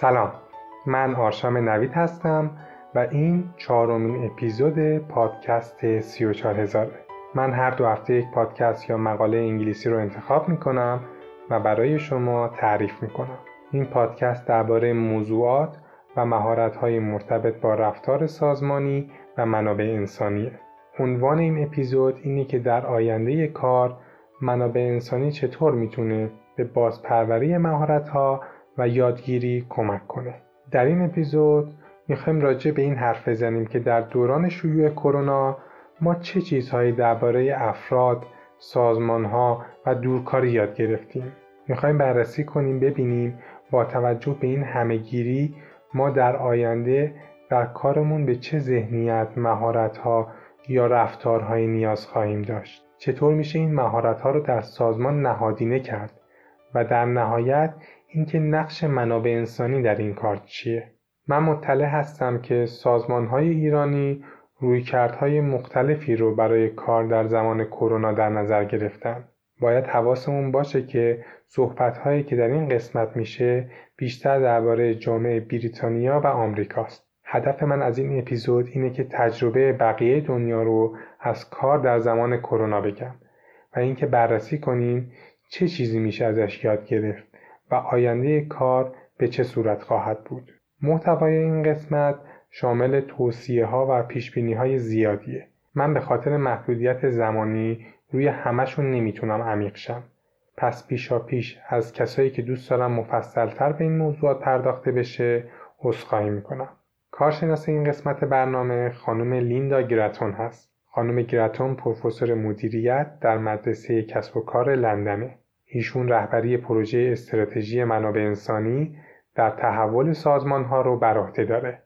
سلام. من آرشام نوید هستم و این چهارمین اپیزود پادکست 34000 من هر دو هفته یک پادکست یا مقاله انگلیسی رو انتخاب می کنم و برای شما تعریف می کنم این پادکست درباره موضوعات و مهارت‌های مرتبط با رفتار سازمانی و منابع انسانیه. عنوان این اپیزود اینه که در آینده کار منابع انسانی چطور می‌تونه به بازپروری مهارت‌ها و یادگیری کمک کنه. در این اپیزود می‌خوایم راجع به این حرف بزنیم که در دوران شیوع کرونا ما چه چیزهایی درباره افراد، سازمانها و دورکاری یاد گرفتیم. می‌خوایم بررسی کنیم ببینیم با توجه به این همهگیری ما در آینده در کارمون به چه ذهنیت، مهارت‌ها یا رفتارهایی نیاز خواهیم داشت. چطور میشه این مهارت‌ها رو در سازمان نهادینه کرد و در نهایت اینکه نقش منابع انسانی در این کار چیه. من مطلع هستم که سازمانهای ایرانی رویکردهای مختلفی رو برای کار در زمان کرونا در نظر گرفتن. باید حواسمون باشه که صحبتهایی که در این قسمت میشه بیشتر درباره جامعه بریتانیا و آمریکاست. هدف من از این اپیزود اینه که تجربه بقیه دنیا رو از کار در زمان کرونا بگم و اینکه بررسی کنیم چه چیزی میشه ازش یاد گرفت. و آینده کار به چه صورت خواهد بود. محتوای این قسمت شامل توصیه ها و پیش بینی های زیادیه. من به خاطر محدودیت زمانی روی همشون نمی‌تونم عمیق شم. پس پیشا پیش از کسایی که دوست دارم مفصلتر به این موضوعات پرداخته بشه عذرخواهی می‌کنم. کارشناس این قسمت برنامه خانم لیندا گراتون هست. خانم گراتون پروفسور مدیریت در مدرسه کسب و کار لندنه. ایشون رهبری پروژه استراتژی منابع انسانی در تحول سازمان ها رو بر عهده داره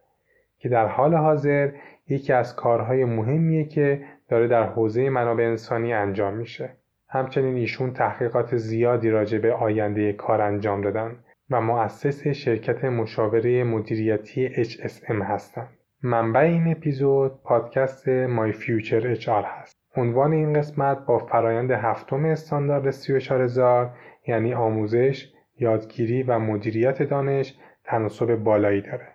که در حال حاضر یکی از کارهای مهمیه که داره در حوزه منابع انسانی انجام میشه. همچنین ایشون تحقیقات زیادی راجع به آینده کار انجام دادن و مؤسس شرکت مشاوره مدیریتی HSM هستند. منبع این اپیزود پادکست My Future HR هست. عنوان این قسمت با فرایند هفتم استاندارد 34000 یعنی آموزش، یادگیری و مدیریت دانش تناسب بالایی داره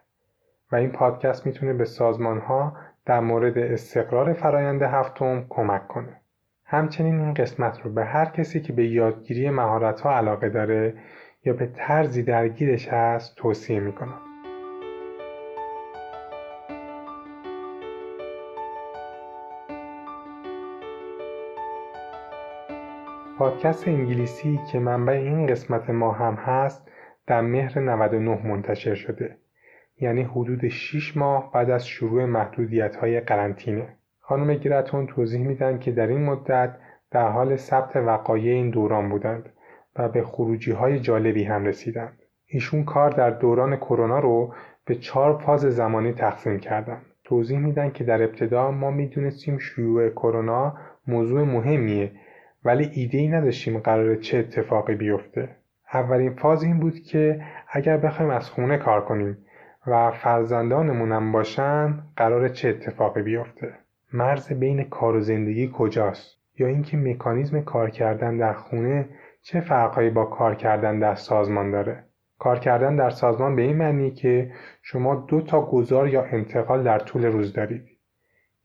و این پادکست می‌تونه به سازمان ها در مورد استقرار فرایند هفتم کمک کنه. همچنین این قسمت رو به هر کسی که به یادگیری مهارت ها علاقه داره یا به طرزی درگیرش هست توصیه می‌کنم. پادکست انگلیسی که منبع این قسمت ما هم هست در مهر 99 منتشر شده. یعنی حدود 6 ماه بعد از شروع محدودیت های قرنطینه. خانم گراتون توضیح میدن که در این مدت در حال ثبت وقایع این دوران بودند و به خروجی های جالبی هم رسیدند. ایشون کار در دوران کرونا رو به چهار فاز زمانی تقسیم کردن توضیح میدن که در ابتدا ما می‌دونستیم شیوع کرونا موضوع مهمیه ولی ایده ای نداشتیم قرار چه اتفاقی بیفته. اولین فاز این بود که اگر بخوایم از خونه کار کنیم و فرزندانمونم باشن قرار چه اتفاقی بیفته؟ مرز بین کار و زندگی کجاست؟ یا اینکه مکانیزم کار کردن در خونه چه فرقهایی با کار کردن در سازمان داره؟ کار کردن در سازمان به این معنی که شما دو تا گذار یا انتقال در طول روز دارید.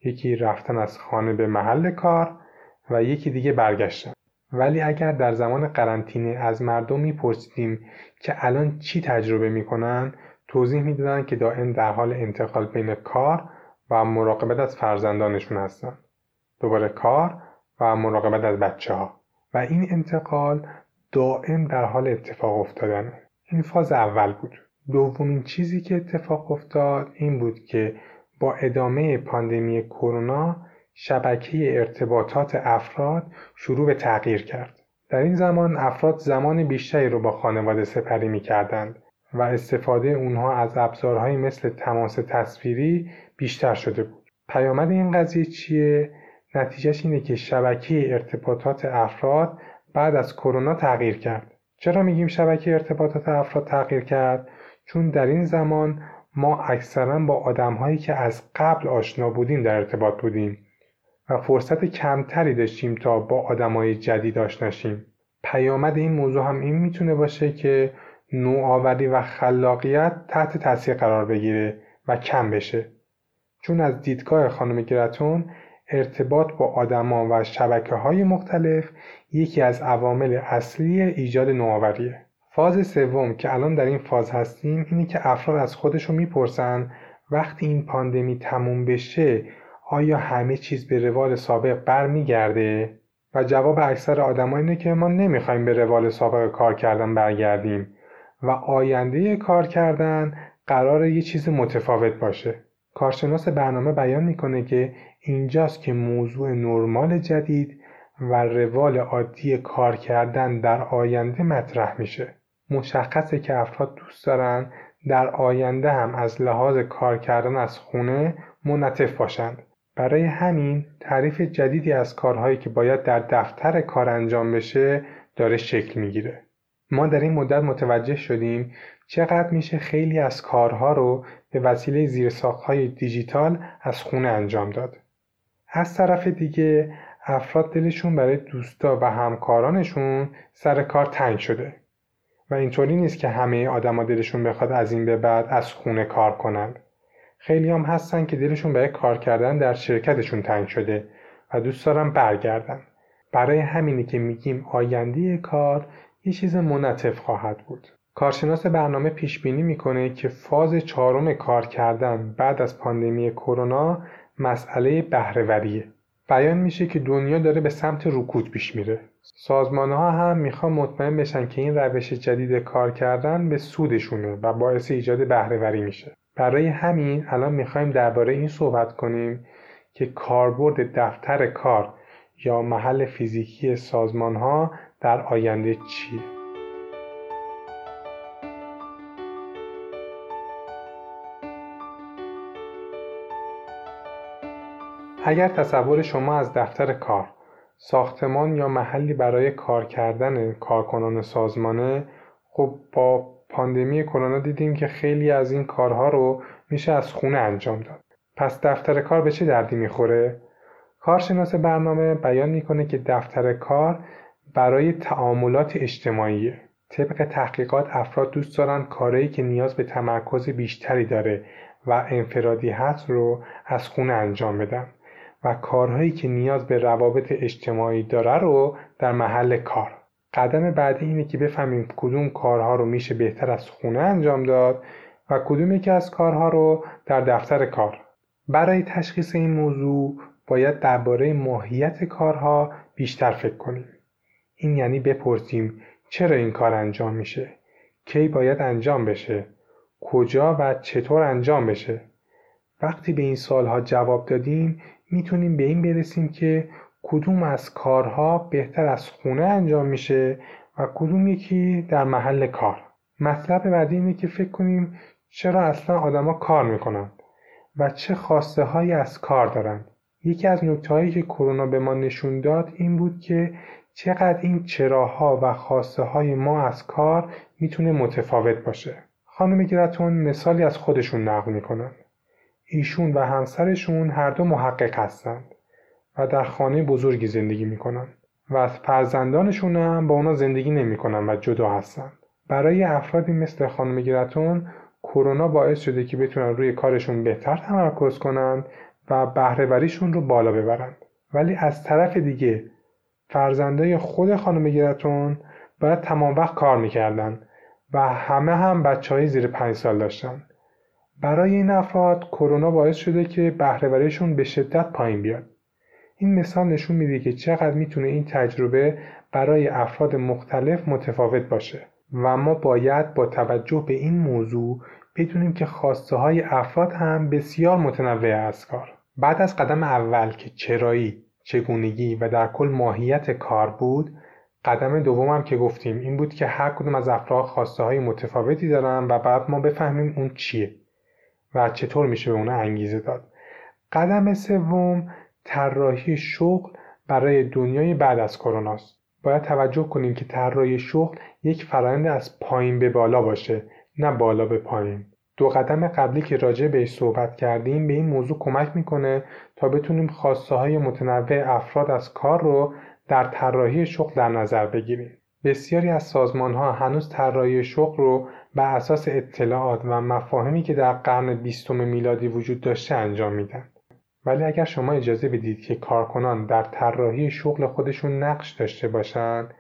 یکی رفتن از خانه به محل کار و یکی دیگه برگشتن. ولی اگر در زمان قرنطینه از مردم میپرسیدیم که الان چی تجربه می‌کنن توضیح می‌دادن که دائم در حال انتقال بین کار و مراقبت از فرزندانشون هستن. دوباره کار و مراقبت از بچه ها و این انتقال دائم در حال اتفاق افتادن. این فاز اول بود. دومین چیزی که اتفاق افتاد این بود که با ادامه پاندمی کرونا شبکه ارتباطات افراد شروع به تغییر کرد. در این زمان افراد زمان بیشتری رو با خانواده سپری می کردند و استفاده اونها از ابزارهایی مثل تماس تصویری بیشتر شده بود. پیامد این قضیه چیه؟ نتیجهش اینه که شبکه ارتباطات افراد بعد از کرونا تغییر کرد. چرا میگیم شبکه ارتباطات افراد تغییر کرد؟ چون در این زمان ما اکثرا با آدمهایی که از قبل آشنا بودیم در ارتباط بودیم و فرصت کمتری داشتیم تا با آدمای جدید آشنا شیم. پیامد این موضوع هم این می‌تونه باشه که نوآوری و خلاقیت تحت تاثیر قرار بگیره و کم بشه. چون از دیدگاه خانم گرتون ارتباط با آدما و شبکه های مختلف یکی از عوامل اصلی ایجاد نوآوریه. فاز سوم که الان در این فاز هستیم اینه که افراد از خودشون می‌پرسن وقتی این پاندمی تموم بشه آیا همه چیز به روال سابق برمیگرده؟ و جواب اکثر آدما اینه که ما نمی‌خوایم به روال سابق کار کردن برگردیم و آینده کار کردن قرار یه چیز متفاوت باشه. کارشناس برنامه بیان می‌کنه که اینجاست که موضوع نرمال جدید و روال عادی کار کردن در آینده مطرح میشه. مشخصه که افراد دوست دارن در آینده هم از لحاظ کار کردن از خونه منطف باشند. برای همین تعریف جدیدی از کارهایی که باید در دفتر کار انجام بشه داره شکل می‌گیره ما در این مدت متوجه شدیم چقدر میشه خیلی از کارها رو به وسیله زیرساختهای دیجیتال از خونه انجام داد. از طرف دیگه افراد دلشون برای دوستا و همکارانشون سر کار تنگ شده و اینطوری نیست که همه آدما دلشون بخواد از این به بعد از خونه کار کنند. خیلی هم هستن که دلشون برای کار کردن در شرکتشون تنگ شده و دوست دارن برگردن. برای همینه که میگیم آینده کار یه چیز منطف خواهد بود. کارشناس برنامه پیش بینی می‌کنه که فاز چهارم کار کردن بعد از پاندمی کرونا مسئله بهرهوریه. بیان میشه که دنیا داره به سمت رکود پیش میره. سازمان ها هم می‌خوان مطمئن بشن که این روش جدید کار کردن به سودشونه و باعث ایجاد بهرهوری میشه. برای همین الان می‌خوایم درباره این صحبت کنیم که کاربرد دفتر کار یا محل فیزیکی سازمان ها در آینده چیه؟ اگر تصور شما از دفتر کار، ساختمان یا محلی برای کار کردن کارکنان سازمانه خب با پاندمی کرونا دیدیم که خیلی از این کارها رو میشه از خونه انجام داد. پس دفتر کار به چه دردی می‌خوره؟ کارشناس برنامه بیان می‌کنه که دفتر کار برای تعاملات اجتماعیه. طبق تحقیقات افراد دوست دارن کارهایی که نیاز به تمرکز بیشتری داره و انفرادی هست رو از خونه انجام بدن و کارهایی که نیاز به روابط اجتماعی داره رو در محل کار. قدم بعدی اینه که بفهمیم کدوم کارها رو میشه بهتر از خونه انجام داد و کدوم یکی از کارها رو در دفتر کار. برای تشخیص این موضوع باید درباره ماهیت کارها بیشتر فکر کنیم. این یعنی بپرسیم چرا این کار انجام میشه؟ کی باید انجام بشه؟ کجا و چطور انجام بشه؟ وقتی به این سالها جواب دادیم می‌تونیم به این برسیم که کدوم از کارها بهتر از خونه انجام میشه و کدوم یکی در محل کار. مطلب بعدی اینه که فکر کنیم چرا اصلا آدما کار می‌کنند و چه خواسته هایی از کار دارند یکی از نکته هایی که کرونا به ما نشون داد این بود که چقدر این چراها و خواسته های ما از کار می‌تونه متفاوت باشه. خانم گرتون مثالی از خودشون نقل می‌کنن. ایشون و همسرشون هر دو محقق هستند. و در خانه بزرگی زندگی می‌کنن و از فرزندانشون هم با اونا زندگی نمی‌کنن و جدا هستند. برای افرادی مثل خانم گرتون کرونا باعث شده که بتونن روی کارشون بهتر تمرکز کنند و بهرهوریشون رو بالا ببرند. ولی از طرف دیگه فرزندای خود خانم گرتون باید تمام وقت کار می‌کردن و همه هم بچه های زیر پنج سال داشتن. برای این افراد کرونا باعث شده که بهرهوریشون به شدت پایین بیاد. این مثال نشون میده که چقدر می‌تونه این تجربه برای افراد مختلف متفاوت باشه و ما باید با توجه به این موضوع بدونیم که خواسته های افراد هم بسیار متنوع از کار. بعد از قدم اول که چرایی، چگونگی و در کل ماهیت کار بود، قدم دومم که گفتیم این بود که هر کدوم از افراد خواسته های متفاوتی دارن و بعد ما بفهمیم اون چیه و چطور میشه به اون انگیزه داد. قدم سوم طراحی شغل برای دنیای بعد از کرونا است. باید توجه کنیم که طراحی شغل یک فرآیند از پایین به بالا باشه نه بالا به پایین. دو قدم قبلی که راجع بهش صحبت کردیم به این موضوع کمک می‌کنه تا بتونیم خواسته های متنوع افراد از کار رو در طراحی شغل در نظر بگیریم. بسیاری از سازمان ها هنوز طراحی شغل رو بر اساس اطلاعات و مفاهیمی که در قرن بیستم میلادی وجود داشته انجام میدن. ولی اگر شما اجازه بدید که کارکنان در طراحی شغل خودشون نقش داشته باشند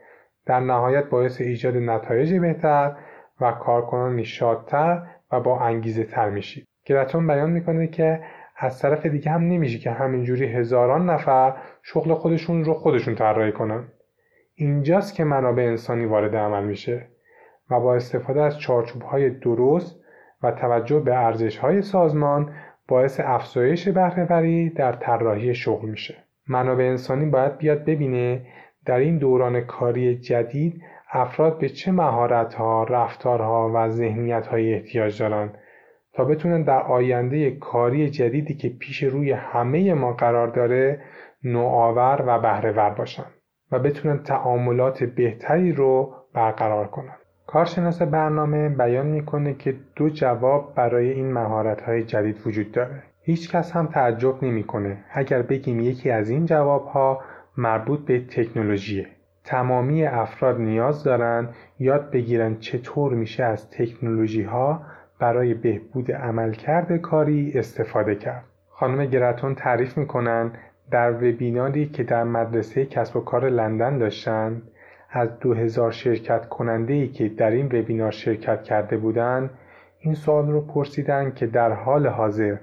در نهایت باعث ایجاد نتایج بهتر و کارکنانی شادتر و با انگیزه تر میشید گراتون بیان می‌کنه که از طرف دیگه هم نمیشه که همینجوری هزاران نفر شغل خودشون رو خودشون طراحی کنن. اینجاست که منابع انسانی وارد عمل میشه و با استفاده از چارچوب های درست و توجه به ارزش های سازمان باعث افزایش بهرهوری در طراحی شغل میشه منابع انسانی باید بیاد ببینه در این دوران کاری جدید افراد به چه مهارت‌ها، رفتارها و ذهنیت‌هایی احتیاج دارند تا بتونن در آینده کاری جدیدی که پیش روی همه ما قرار داره نوآور و بهرهور باشن و بتونن تعاملات بهتری رو برقرار کنن. کارشناس برنامه بیان می‌کنه که دو جواب برای این مهارت جدید وجود داره. هیچ کس هم تعجب نمی‌کنه اگر بگیم یکی از این جوابها مربوط به تکنولوژیه. تمامی افراد نیاز دارن یاد بگیرن چطور میشه از تکنولوژی ها برای بهبود عملکرد کاری استفاده کرد. خانم گراتون تعریف می‌کنن در وبیناری که در مدرسه کسب و کار لندن داشتن از 2000 شرکت کننده ای که در این وبینار شرکت کرده بودند این سوال رو پرسیدن که در حال حاضر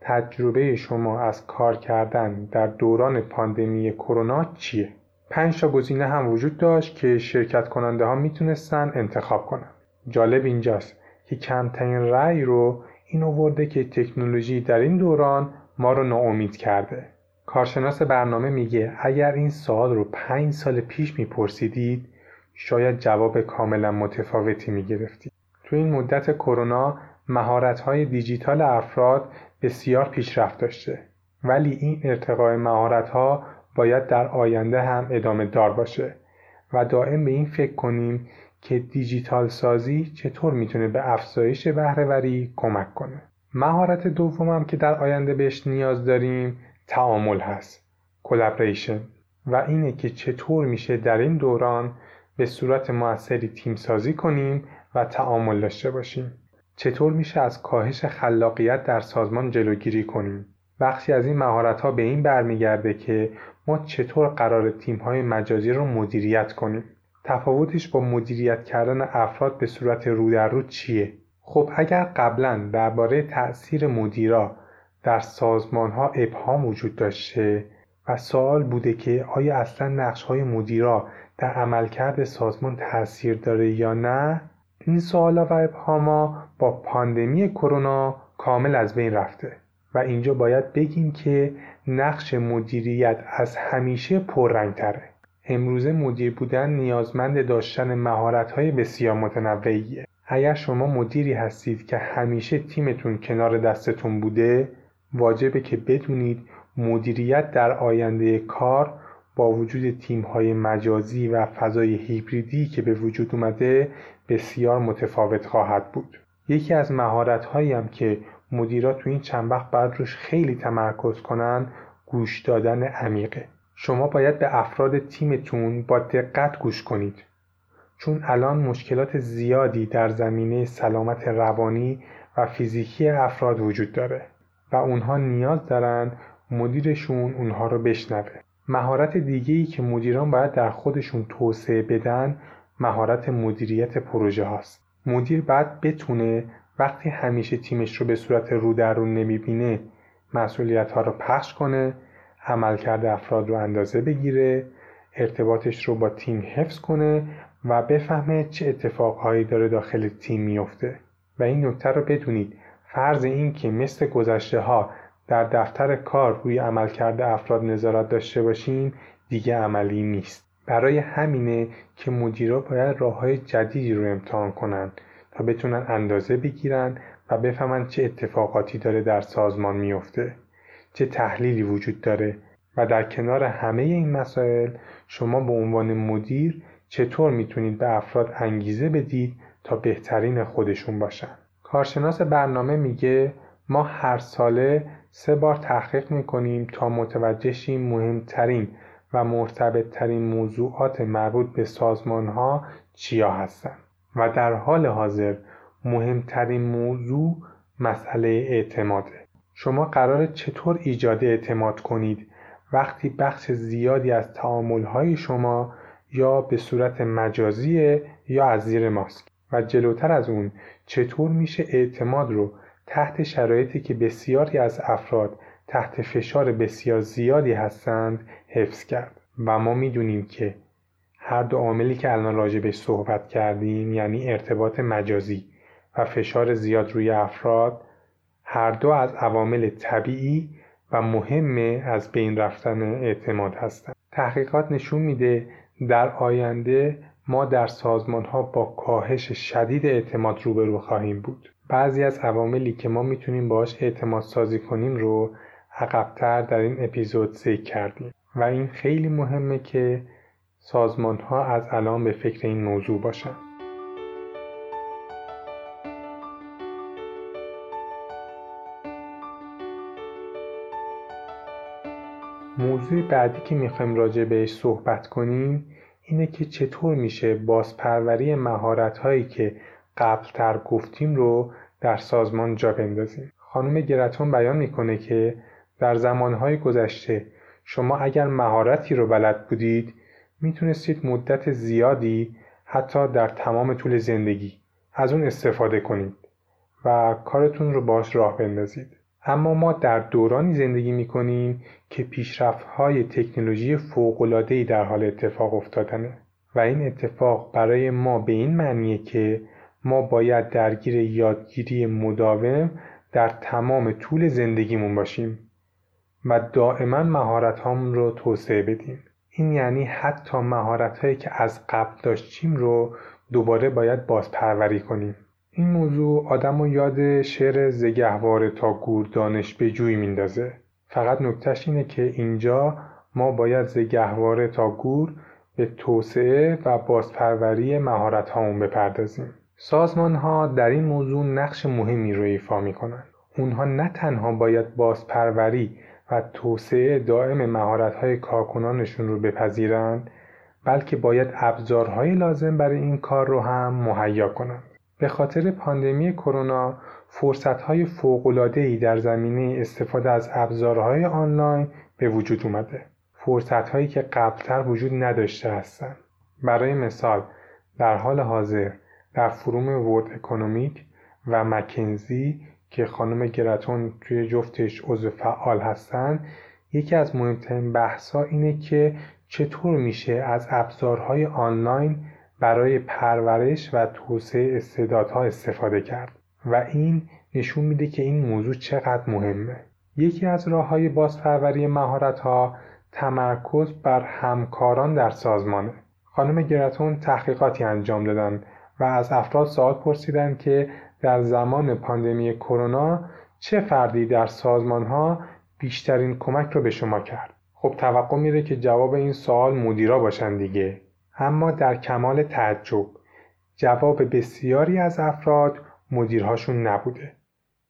تجربه شما از کار کردن در دوران پاندمی کرونا چیه؟ پنج تا گزینه هم وجود داشت که شرکت کننده ها می‌تونستن انتخاب کنن. جالب اینجاست که کمترین رأی رو این آورده که تکنولوژی در این دوران ما رو ناامید کرده. کارشناس برنامه میگه اگر این سوال رو پنج سال پیش میپرسیدید شاید جواب کاملا متفاوتی می‌گرفتید. تو این مدت کرونا مهارت های دیجیتال افراد بسیار پیشرفت داشته. ولی این ارتقای مهارت ها باید در آینده هم ادامه دار باشه. و دائم به این فکر کنیم که دیجیتال سازی چطور می‌تونه به افزایش بهره‌وری کمک کنه. مهارت دومم که در آینده بهش نیاز داریم تعامل هست. collaboration و اینه که چطور میشه در این دوران به صورت موثری تیم سازی کنیم و تعامل داشته باشیم. چطور میشه از کاهش خلاقیت در سازمان جلوگیری کنیم؟ بخشی از این مهارت ها به این برمیگرده که ما چطور قرار تیم های مجازی رو مدیریت کنیم. تفاوتش با مدیریت کردن افراد به صورت رو در رو چیه؟ خب اگر قبلا درباره تأثیر مدیرا در سازمان ها ابهام وجود داشته و سوال بوده که آیا اصلا نقش های مدیرا در عملکرد سازمان تاثیر داره یا نه؟ این سوالا و ابهاما با پاندمی کرونا کامل از بین رفته و اینجا باید بگیم که نقش مدیریت از همیشه پررنگتره. امروزه مدیر بودن نیازمند داشتن مهارت‌های بسیار متنوعیه. اگر شما مدیری هستید که همیشه تیمتون کنار دستتون بوده واجبه که بدونید مدیریت در آینده کار با وجود تیم‌های مجازی و فضای هیبریدی که به وجود اومده بسیار متفاوت خواهد بود. یکی از مهارت‌هایی هم که مدیرا تو این چند وقت باید روش خیلی تمرکز کنن گوش دادن عمیقه. شما باید به افراد تیمتون با دقت گوش کنید. چون الان مشکلات زیادی در زمینه سلامت روانی و فیزیکی افراد وجود داره. و اونها نیاز دارن مدیرشون اونها رو بشنوه. مهارت دیگه ای که مدیران باید در خودشون توسعه بدن مهارت مدیریت پروژه هاست. مدیر باید بتونه وقتی همیشه تیمش رو به صورت رو در رو نمی‌بینه مسئولیت ها رو پخش کنه عملکرد افراد رو اندازه بگیره ارتباطش رو با تیم حفظ کنه و بفهمه چه اتفاقهایی داره داخل تیم میفته و این نکته رو بدونید. فرض این که مثل گذشته ها در دفتر کار روی عملکرد افراد نظارت داشته باشیم دیگه عملی نیست. برای همینه که مدیرا باید راه های جدیدی رو امتحان کنند تا بتونن اندازه بگیرن و بفهمن چه اتفاقاتی داره در سازمان میفته چه تحلیلی وجود داره و در کنار همه این مسائل شما به عنوان مدیر چطور می‌تونید به افراد انگیزه بدید تا بهترین خودشون باشن. کارشناس برنامه میگه ما هر ساله سه بار تحقیق می‌کنیم تا متوجه شیم مهمترین و مرتبط ترین موضوعات مربوط به سازمان ها چیا هستند و در حال حاضر مهمترین موضوع مسئله اعتماده. شما قرار چطور ایجاد اعتماد کنید؟ وقتی بخش زیادی از تعامل شما یا به صورت مجازی یا از زیر ماسک و جلوتر از اون چطور میشه اعتماد رو تحت شرایطی که بسیاری از افراد تحت فشار بسیار زیادی هستند حفظ کرد؟ و ما می‌دونیم که هر دو عاملی که الان راجع صحبت کردیم یعنی ارتباط مجازی و فشار زیاد روی افراد هر دو از عوامل طبیعی و مهم از بین رفتن اعتماد هستند. تحقیقات نشون میده در آینده ما در سازمان ها با کاهش شدید اعتماد روبرو خواهیم بود بعضی از عواملی که ما می‌تونیم باش اعتماد سازی کنیم رو عقبتر در این اپیزود ذکر کردیم و این خیلی مهمه که سازمان ها از الان به فکر این موضوع باشند. موضوع بعدی که می‌خوایم راجع بهش صحبت کنیم اینه که چطور میشه بازپروری مهارت هایی که قبلتر گفتیم رو در سازمان جا بندازیم؟ خانم گرتون بیان می‌کنه که در زمانهای گذشته شما اگر مهارتی رو بلد بودید می‌تونستید مدت زیادی حتی در تمام طول زندگی از اون استفاده کنید و کارتون رو باش راه بندازید. اما ما در دورانی زندگی می کنیم که پیشرفت های تکنولوژی فوق‌العاده‌ای در حال اتفاق افتادنه. و این اتفاق برای ما به این معنیه که ما باید درگیر یادگیری مداوم در تمام طول زندگیمون باشیم و دائما مهارت رو توسعه بدیم. این یعنی حتی مهارت هایی که از قبل داشتیم رو دوباره باید بازپروری کنیم. این موضوع آدم و یاد شعر زگهواره تا گور دانش به جوی میندازه فقط نکتش اینه که اینجا ما باید زگهواره تا گور به توسعه و بازپروری مهارت هامون بپردازیم سازمان ها در این موضوع نقش مهمی رو ایفا می. اونها نه تنها باید بازپروری و توسعه دائم مهارت های کارکنانشون رو بپذیرند بلکه باید ابزارهای لازم برای این کار رو هم مهیا کنند. به خاطر پاندمی کرونا فرصت‌های فوق‌العاده‌ای در زمینه استفاده از ابزارهای آنلاین به وجود اومده. فرصت‌هایی که قبلتر وجود نداشته هستند. برای مثال در حال حاضر در فروم ورد اکونومیک و مکنزی که خانم گراتون توی جفتش عضو فعال هستند یکی از مهمترین بحث‌ها اینه که چطور میشه از ابزارهای آنلاین برای پرورش و توسعه استعدادها استفاده کرد و این نشون میده که این موضوع چقدر مهمه. یکی از راه های بازپروری مهارت ها تمرکز بر همکاران در سازمانه. خانم گراتون تحقیقاتی انجام دادن و از افراد سوال پرسیدن که در زمان پاندمی کرونا چه فردی در سازمان ها بیشترین کمک رو به شما کرد. خب توقع میره که جواب این سوال مدیرا باشن دیگه. اما در کمال تعجب جواب بسیاری از افراد مدیرهاشون نبوده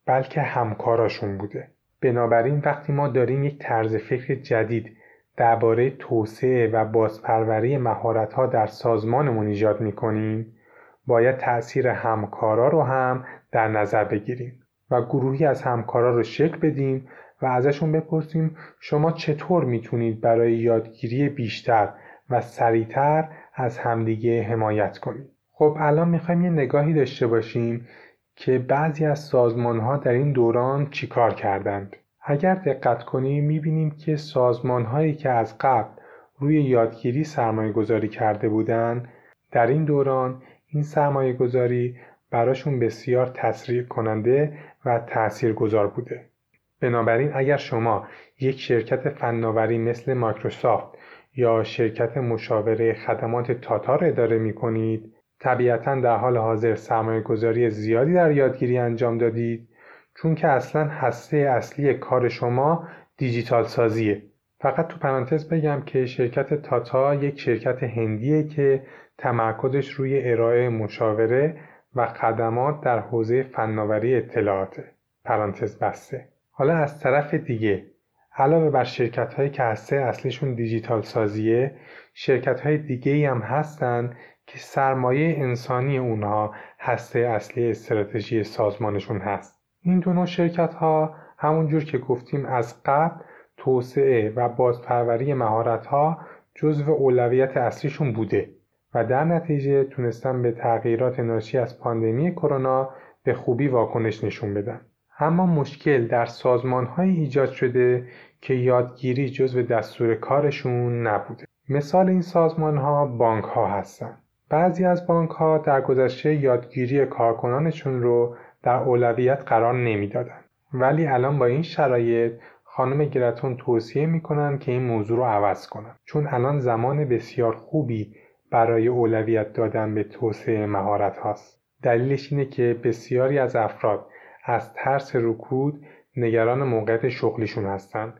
بلکه همکاراشون بوده. بنابراین وقتی ما داریم یک طرز فکر جدید درباره توسعه و بازپروری مهارت‌ها در سازمانمون ایجاد می‌کنیم باید تأثیر همکارا رو هم در نظر بگیریم و گروهی از همکارا رو شکل بدیم و ازشون بپرسیم شما چطور می‌تونید برای یادگیری بیشتر و سریعتر از همدیگه حمایت کنید خب الان می‌خوایم یه نگاهی داشته باشیم که بعضی از سازمان ها در این دوران چیکار کردند. اگر دقت کنیم می‌بینیم که سازمان هایی که از قبل روی یادگیری سرمایه گذاری کرده بودند در این دوران این سرمایه گذاری براشون بسیار تسریع کننده و تأثیر گذار بوده. بنابراین اگر شما یک شرکت فناوری مثل مایکروسافت یا شرکت مشاوره خدمات تاتار اداره می کنید طبیعتا در حال حاضر سرمایه گذاری زیادی در یادگیری انجام دادید چون که اصلا هسته اصلی کار شما دیجیتال سازیه. فقط تو پرانتز بگم که شرکت تاتا یک شرکت هندیه که تمرکزش روی ارائه مشاوره و خدمات در حوزه فناوری اطلاعاته. پرانتز بسته. حالا از طرف دیگه علاوه بر شرکت هایی که هسته اصلیشون دیجیتال سازیه شرکت های دیگه هم هستن که سرمایه انسانی اونها هسته اصلی استراتژی سازمانشون هست این دو نوع شرکت ها همونجور که گفتیم از قبل توسعه و بازپروری مهارت ها جزو اولویت اصلیشون بوده و در نتیجه تونستن به تغییرات ناشی از پاندمی کرونا به خوبی واکنش نشون بدن. اما مشکل در سازمان های ایجاد شده که یادگیری جزو دستور کارشون نبوده. مثال این سازمان ها بانک ها هستن. بعضی از بانک ها در گذشته یادگیری کارکنانشون رو در اولویت قرار نمی‌دادن. ولی الان با این شرایط خانم گرتون توصیه می‌کنن که این موضوع رو عوض کنن چون الان زمان بسیار خوبی برای اولویت دادن به توسعه مهارت هاست دلیلش اینه که بسیاری از افراد از ترس رکود نگران موقعیت شغلیشون هستن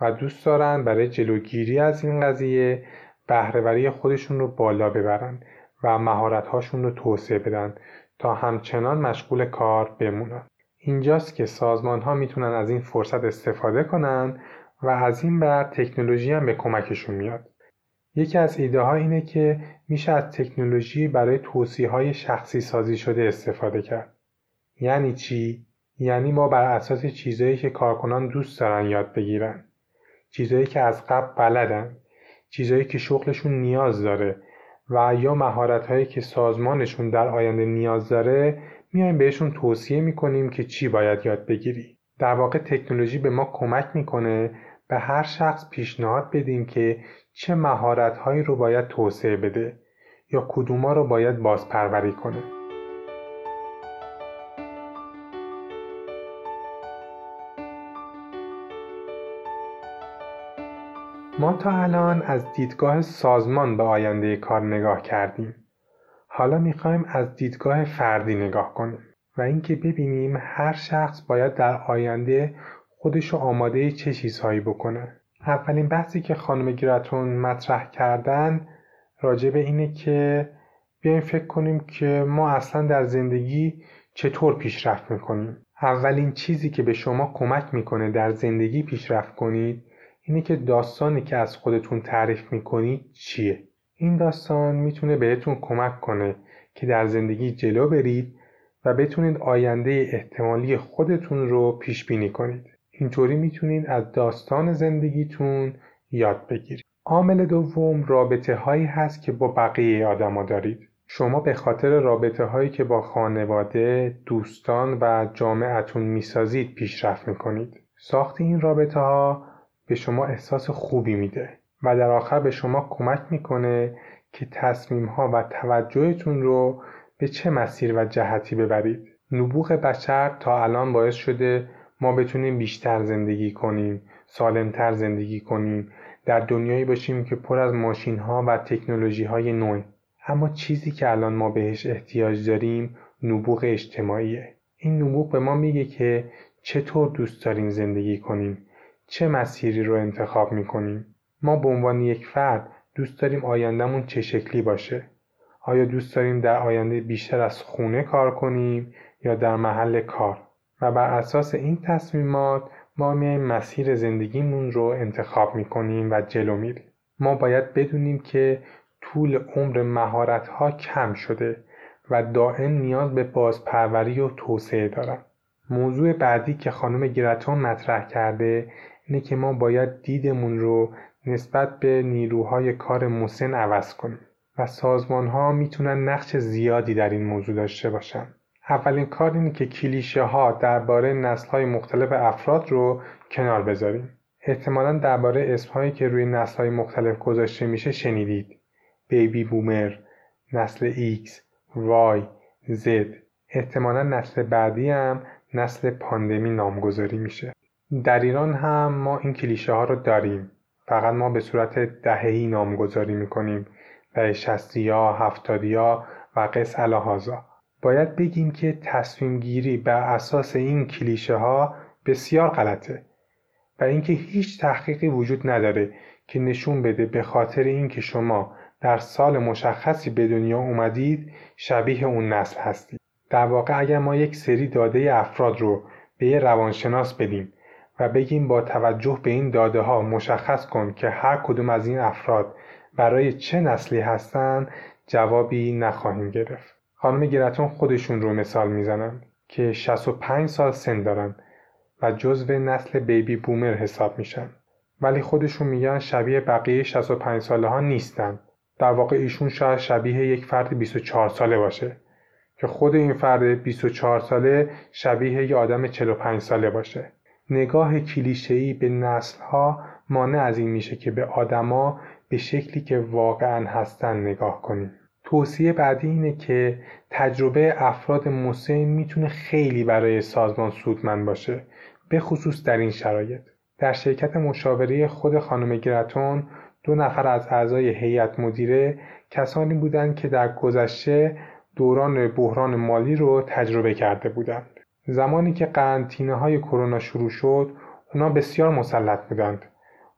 و دوست دارن برای جلوگیری از این قضیه بهرهوری خودشون رو بالا ببرن و مهارت هاشون رو توسعه بدن تا همچنان مشغول کار بمونن اینجاست که سازمان ها می‌تونن از این فرصت استفاده کنن و از این بر تکنولوژی هم به کمکشون میاد. یکی از ایده ها اینه که میشه از تکنولوژی برای توصیه های شخصی سازی شده استفاده کرد. یعنی چی؟ یعنی ما بر اساس چیزهایی که کارکنان دوست دارن یاد بگیرن. چیزهایی که از قبل بلدن. چیزهایی که شغلشون نیاز داره و یا مهارت هایی که سازمانشون در آینده نیاز داره میایم بهشون توصیه می‌کنیم که چی باید یاد بگیری در واقع تکنولوژی به ما کمک می‌کنه به هر شخص پیشنهاد بدیم که چه مهارت هایی رو باید توسعه بده یا کدوما رو باید بازپروری کنه ما تا الان از دیدگاه سازمان به آینده کار نگاه کردیم. حالا می‌خوایم از دیدگاه فردی نگاه کنیم و اینکه ببینیم هر شخص باید در آینده خودش رو آماده چه چیزهایی بکنه. اولین بحثی که خانم گراتون مطرح کردن راجع به اینه که بیایم فکر کنیم که ما اصلا در زندگی چطور پیشرفت می‌کنیم. اولین چیزی که به شما کمک می‌کنه در زندگی پیشرفت کنید اینه که داستانی که از خودتون تعریف می‌کنید چیه این داستان می‌تونه بهتون کمک کنه که در زندگی جلو برید و بتونید آینده احتمالی خودتون رو پیش بینی کنید. اینطوری می‌تونید از داستان زندگیتون یاد بگیرید. عامل دوم رابطه هایی هست که با بقیه آدما دارید. شما به خاطر رابطه هایی که با خانواده، دوستان و جامعتون می‌سازید پیشرفت می‌کنید. ساخت این رابطه ها به شما احساس خوبی میده. و در آخر به شما کمک می‌کنه که تصمیم ها و توجهتون رو به چه مسیر و جهتی ببرید. نبوغ بشر تا الان باعث شده ما بتونیم بیشتر زندگی کنیم سالمتر زندگی کنیم در دنیایی باشیم که پر از ماشین ها و تکنولوژی های نوع اما چیزی که الان ما بهش احتیاج داریم نبوغ اجتماعیه. این نبوغ به ما میگه که چطور دوست داریم زندگی کنیم. چه مسیری رو انتخاب می‌کنیم؟ ما به عنوان یک فرد دوست داریم آیندهمون چه شکلی باشه؟ آیا دوست داریم در آینده بیشتر از خونه کار کنیم یا در محل کار؟ و بر اساس این تصمیمات ما میایم مسیر زندگیمون رو انتخاب می‌کنیم و جلو میریم. ما باید بدونیم که طول عمر مهارت ها کم شده و دائم نیاز به بازپروری و توسعه دارن. موضوع بعدی که خانم گراتون مطرح کرده اینه که ما باید دیدمون رو نسبت به نیروهای کار مسن عوض کنیم و سازمان ها می‌تونن نقش زیادی در این موضوع داشته باشن. اولین کار اینه که کلیشه ها درباره نسل های مختلف افراد رو کنار بذاریم. احتمالا درباره اسم هایی که روی نسل های مختلف گذاشته میشه شنیدید. بیبی بومر، نسل X، Y، Z. احتمالا نسل بعدی هم نسل پاندمی نامگذاری میشه. در ایران هم ما این کلیشه ها رو داریم. فقط ما به صورت دههی نامگذاری می‌کنیم. دهه شستیا هفتادیا و قص الهازا باید بگیم که تصمیم گیری بر اساس این کلیشه ها بسیار غلطه و اینکه هیچ تحقیقی وجود نداره که نشون بده به خاطر اینکه شما در سال مشخصی به دنیا اومدید شبیه اون نسل هستید. در واقع اگر ما یک سری داده افراد رو به یه روانشناس بدیم و بگیم با توجه به این داده ها مشخص کن که هر کدوم از این افراد برای چه نسلی هستند جوابی نخواهیم گرفت. خانم گرتون خودشون رو مثال می‌زنن که 65 سال سن دارن و جزو نسل بیبی بومر حساب میشن. ولی خودشون میگن شبیه بقیه 65 ساله ها نیستن. در واقع ایشون شاید شبیه یک فرد 24 ساله باشه که خود این فرد 24 ساله شبیه یک آدم 45 ساله باشه. نگاه کلیشه‌ای به نسلها مانع از این میشه که به آدما به شکلی که واقعا هستن نگاه کنیم توصیه بعدی اینه که تجربه افراد مسن می‌تونه خیلی برای سازمان سودمند باشه به خصوص در این شرایط در شرکت مشاوره خود خانم گراتون دو نفر از اعضای هیئت مدیره کسانی بودند که در گذشته دوران بحران مالی رو تجربه کرده بودند. زمانی که قرنطینه های کرونا شروع شد اونا بسیار مسلط بودند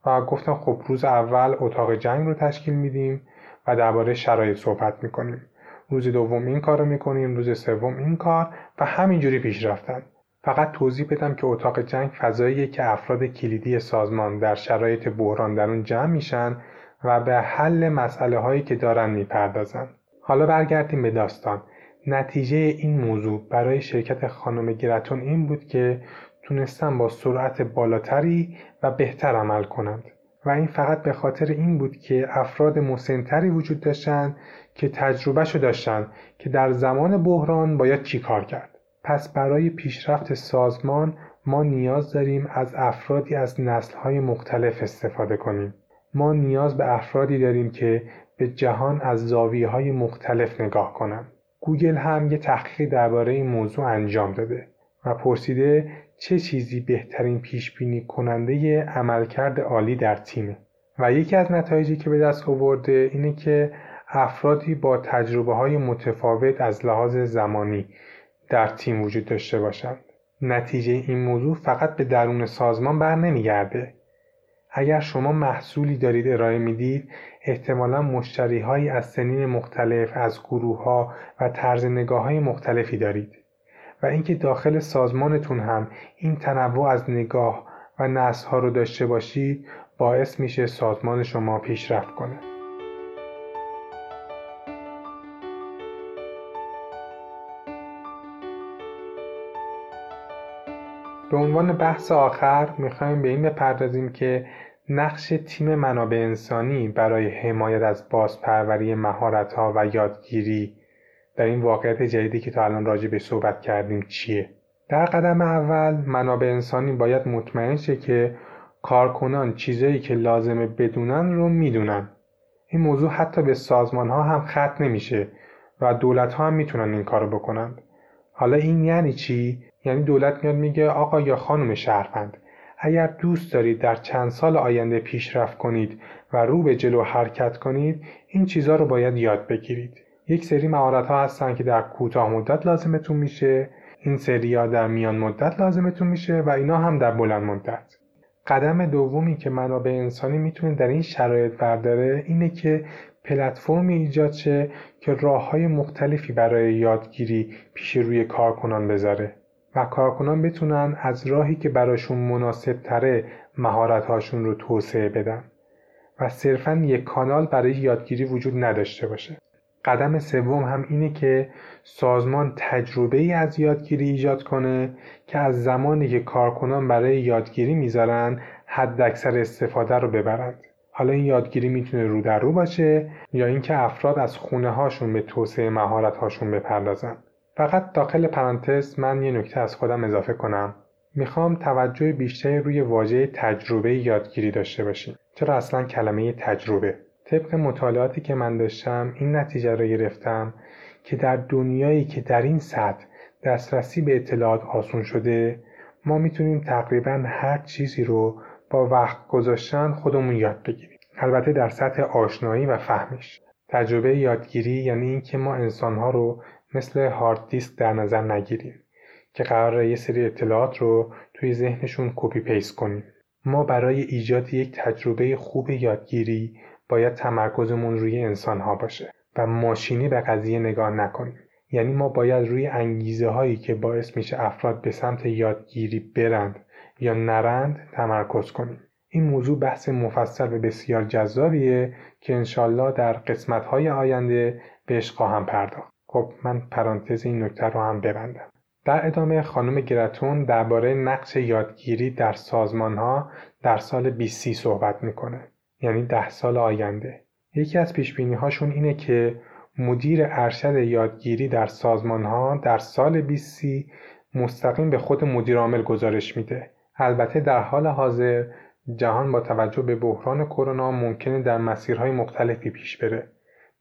و گفتن خب روز اول اتاق جنگ رو تشکیل میدیم و درباره شرایط صحبت می‌کنیم. روز دوم این کار رو می‌کنیم روز سوم این کار و همینجوری پیش رفتن. فقط توضیح بدم که اتاق جنگ فضاییه که افراد کلیدی سازمان در شرایط بحران در اون جمع میشن و به حل مسئله هایی که دارن می‌پردازن. حالا برگردیم به داستان. نتیجه این موضوع برای شرکت خانم گراتون این بود که تونستن با سرعت بالاتری و بهتر عمل کنند. و این فقط به خاطر این بود که افراد مسنتری وجود داشتند که تجربهشو داشتن که در زمان بحران باید چی کار کرد. پس برای پیشرفت سازمان ما نیاز داریم از افرادی از نسلهای مختلف استفاده کنیم. ما نیاز به افرادی داریم که به جهان از زاویه های مختلف نگاه کنند. گوگل هم یه تحقیقی درباره این موضوع انجام داده و پرسیده چه چیزی بهترین پیش بینی کننده عملکرد عالی در تیمه. و یکی از نتایجی که به دست آورده اینه که افرادی با تجربه های متفاوت از لحاظ زمانی در تیم وجود داشته باشند. نتیجه این موضوع فقط به درون سازمان بر نمیگرده اگر شما محصولی دارید ارائه می‌دید احتمالا مشتری های از سنین مختلف از گروه ها و طرز نگاه های مختلفی دارید. و اینکه داخل سازمانتون هم این تنوع از نگاه و نسل ها رو داشته باشید باعث میشه سازمان شما پیشرفت کنه. به عنوان بحث آخر می‌خوایم به این بپردازیم که نقش تیم منابع انسانی برای حمایت از بازپروری مهارت‌ها و یادگیری در این واقعیت جدیدی که تا الان راجع به صحبت کردیم چیه؟ در قدم اول منابع انسانی باید مطمئن شه که کارکنان چیزایی که لازمه بدونن رو می‌دونن. این موضوع حتی به سازمان ها هم ختم نمیشه و دولت ها هم می‌تونن این کارو بکنند. حالا این یعنی چی؟ یعنی دولت میاد میگه آقا یا خانم شهروند اگر دوست دارید در چند سال آینده پیشرفت کنید و رو به جلو حرکت کنید این چیزها رو باید یاد بگیرید. یک سری مهارت ها هستن که در کوتاه مدت لازمتون میشه. این سری ها در میان مدت لازمتون میشه و اینا هم در بلند مدت. قدم دومی که منابع انسانی می‌تونه در این شرایط برداره اینه که پلتفرمی ایجاد شه که راه های مختلفی برای یادگیری پیش روی کارکنان بذاره. و کارکنان بتونن از راهی که براشون مناسب تره مهارت رو توسعه بدن و صرفا یک کانال برای یادگیری وجود نداشته باشه. قدم سوم هم اینه که سازمان تجربه ای از یادگیری ایجاد کنه که از زمانی که کارکنان برای یادگیری می‌ذارن حد اکثر استفاده رو ببرند. حالا این یادگیری می‌تونه رو در رو باشه یا اینکه افراد از خونه هاشون به توسعه مهارت هاشون بپردازن. فقط داخل پرانتز من یه نکته از خودم اضافه کنم. می‌خوام توجه بیشتری روی واژه تجربه یادگیری داشته باشیم. چرا اصلا کلمه تجربه؟ طبق مطالعاتی که من داشتم این نتیجه رو گرفتم که در دنیایی که در این سطح دسترسی به اطلاعات آسون شده ما می‌تونیم تقریبا هر چیزی رو با وقت گذاشتن خودمون یاد بگیریم. البته در سطح آشنایی و فهمش. تجربه یادگیری یعنی اینکه ما انسانها رو مثل هارد دیسک در نظر نگیریم که قرار یه سری اطلاعات رو توی ذهنشون copy paste کنیم. ما برای ایجاد یک تجربه خوب یادگیری باید تمرکزمون روی انسانها باشه و ماشینی به قضیه نگاه نکنیم. یعنی ما باید روی انگیزه هایی که باعث میشه افراد به سمت یادگیری برند یا نرند تمرکز کنیم. این موضوع بحث مفصل و بسیار جذابیه که انشالله در قسمتهای آینده بهش خواهم پرداخت. خب من پرانتز این نکته رو هم ببندم. در ادامه خانم گراتون درباره نقش یادگیری در سازمانها در سال 2030 صحبت می‌کنه یعنی ده سال آینده. یکی از پیش هاشون اینه که مدیر ارشد یادگیری در سازمانها در سال 2030 مستقیم به خود مدیر عامل گزارش میده. البته در حال حاضر جهان با توجه به بحران کرونا ممکنه در مسیرهای مختلفی پیش بره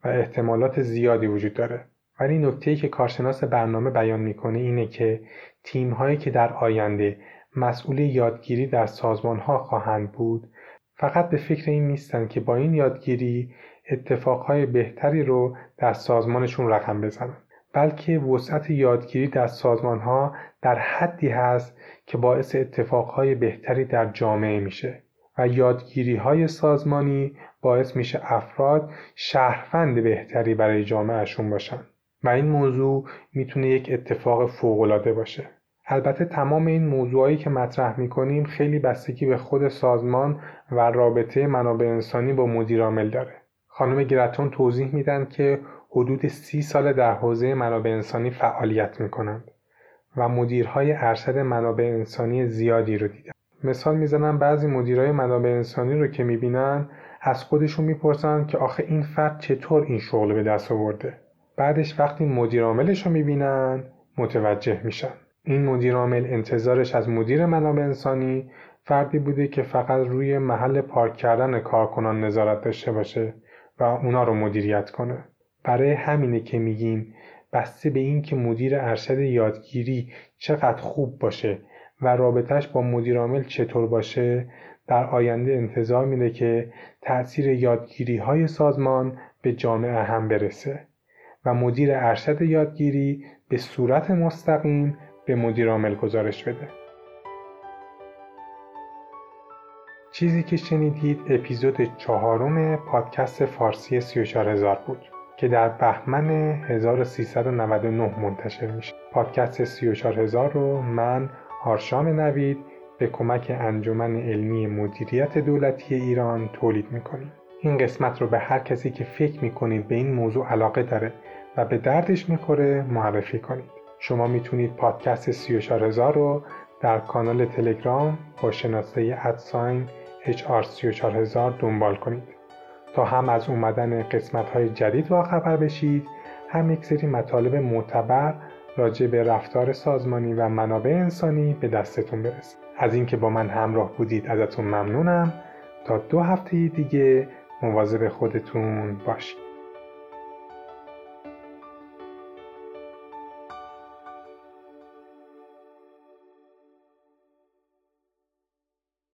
و احتمالات زیادی وجود داره. ولی نکته که کارشناس برنامه بیان می‌کنه اینه که تیم هایی که در آینده مسئول یادگیری در سازمان ها خواهند بود فقط به فکر این نیستن که با این یادگیری اتفاقهای بهتری رو در سازمانشون رقم بزنن بلکه وسعت یادگیری در سازمان ها در حدی هست که باعث اتفاقهای بهتری در جامعه میشه و یادگیری های سازمانی باعث میشه افراد شهروند بهتری برای جامعهشون باشن. و این موضوع می‌تونه یک اتفاق فوقالعاده باشه. البته تمام این موضوعایی که مطرح می‌کنیم خیلی بستگی به خود سازمان و رابطه منابع انسانی با مدیر عامل داره. خانم گراتون توضیح میدن که حدود سی سال در حوزه منابع انسانی فعالیت می‌کنند و مدیرهای ارشد منابع انسانی زیادی رو دیدن. مثال می‌زنم بعضی مدیرهای منابع انسانی رو که می‌بینن از خودشون می‌پرسن که آخه این فرد چطور این شغل به دست آورده؟ بعدش وقتی مدیر عاملش رو می‌بینن متوجه میشن. این مدیر عامل انتظارش از مدیر منابع انسانی فردی بوده که فقط روی محل پارک کردن کارکنان نظارت داشته باشه و اونا رو مدیریت کنه. برای همینه که میگیم بسته به این که مدیر ارشد یادگیری چقدر خوب باشه و رابطهش با مدیر عامل چطور باشه در آینده انتظار میده که تأثیر یادگیری های سازمان به جامعه هم برسه. و مدیر ارشد یادگیری به صورت مستقیم به مدیر عامل گزارش بده. چیزی که شنیدید اپیزود چهارم پادکست فارسی 34000 بود که در بهمن 1399 منتشر میشه. پادکست 34000 رو من آرشام نوید به کمک انجمن علمی مدیریت دولتی ایران تولید می‌کنیم. این قسمت رو به هر کسی که فکر می‌کنید به این موضوع علاقه داره و به دردش می‌خوره معرفی کنید. شما می‌تونید پادکست 34000 رو در کانال تلگرام با شناسه ادساین HR34000 دنبال کنید. تا هم از اومدن قسمت های جدید با خبر بشید هم یک سری مطالب معتبر راجع به رفتار سازمانی و منابع انسانی به دستتون برسه. از اینکه با من همراه بودید ازتون ممنونم. تا دو هفته دیگه مواظب خودتون باشید.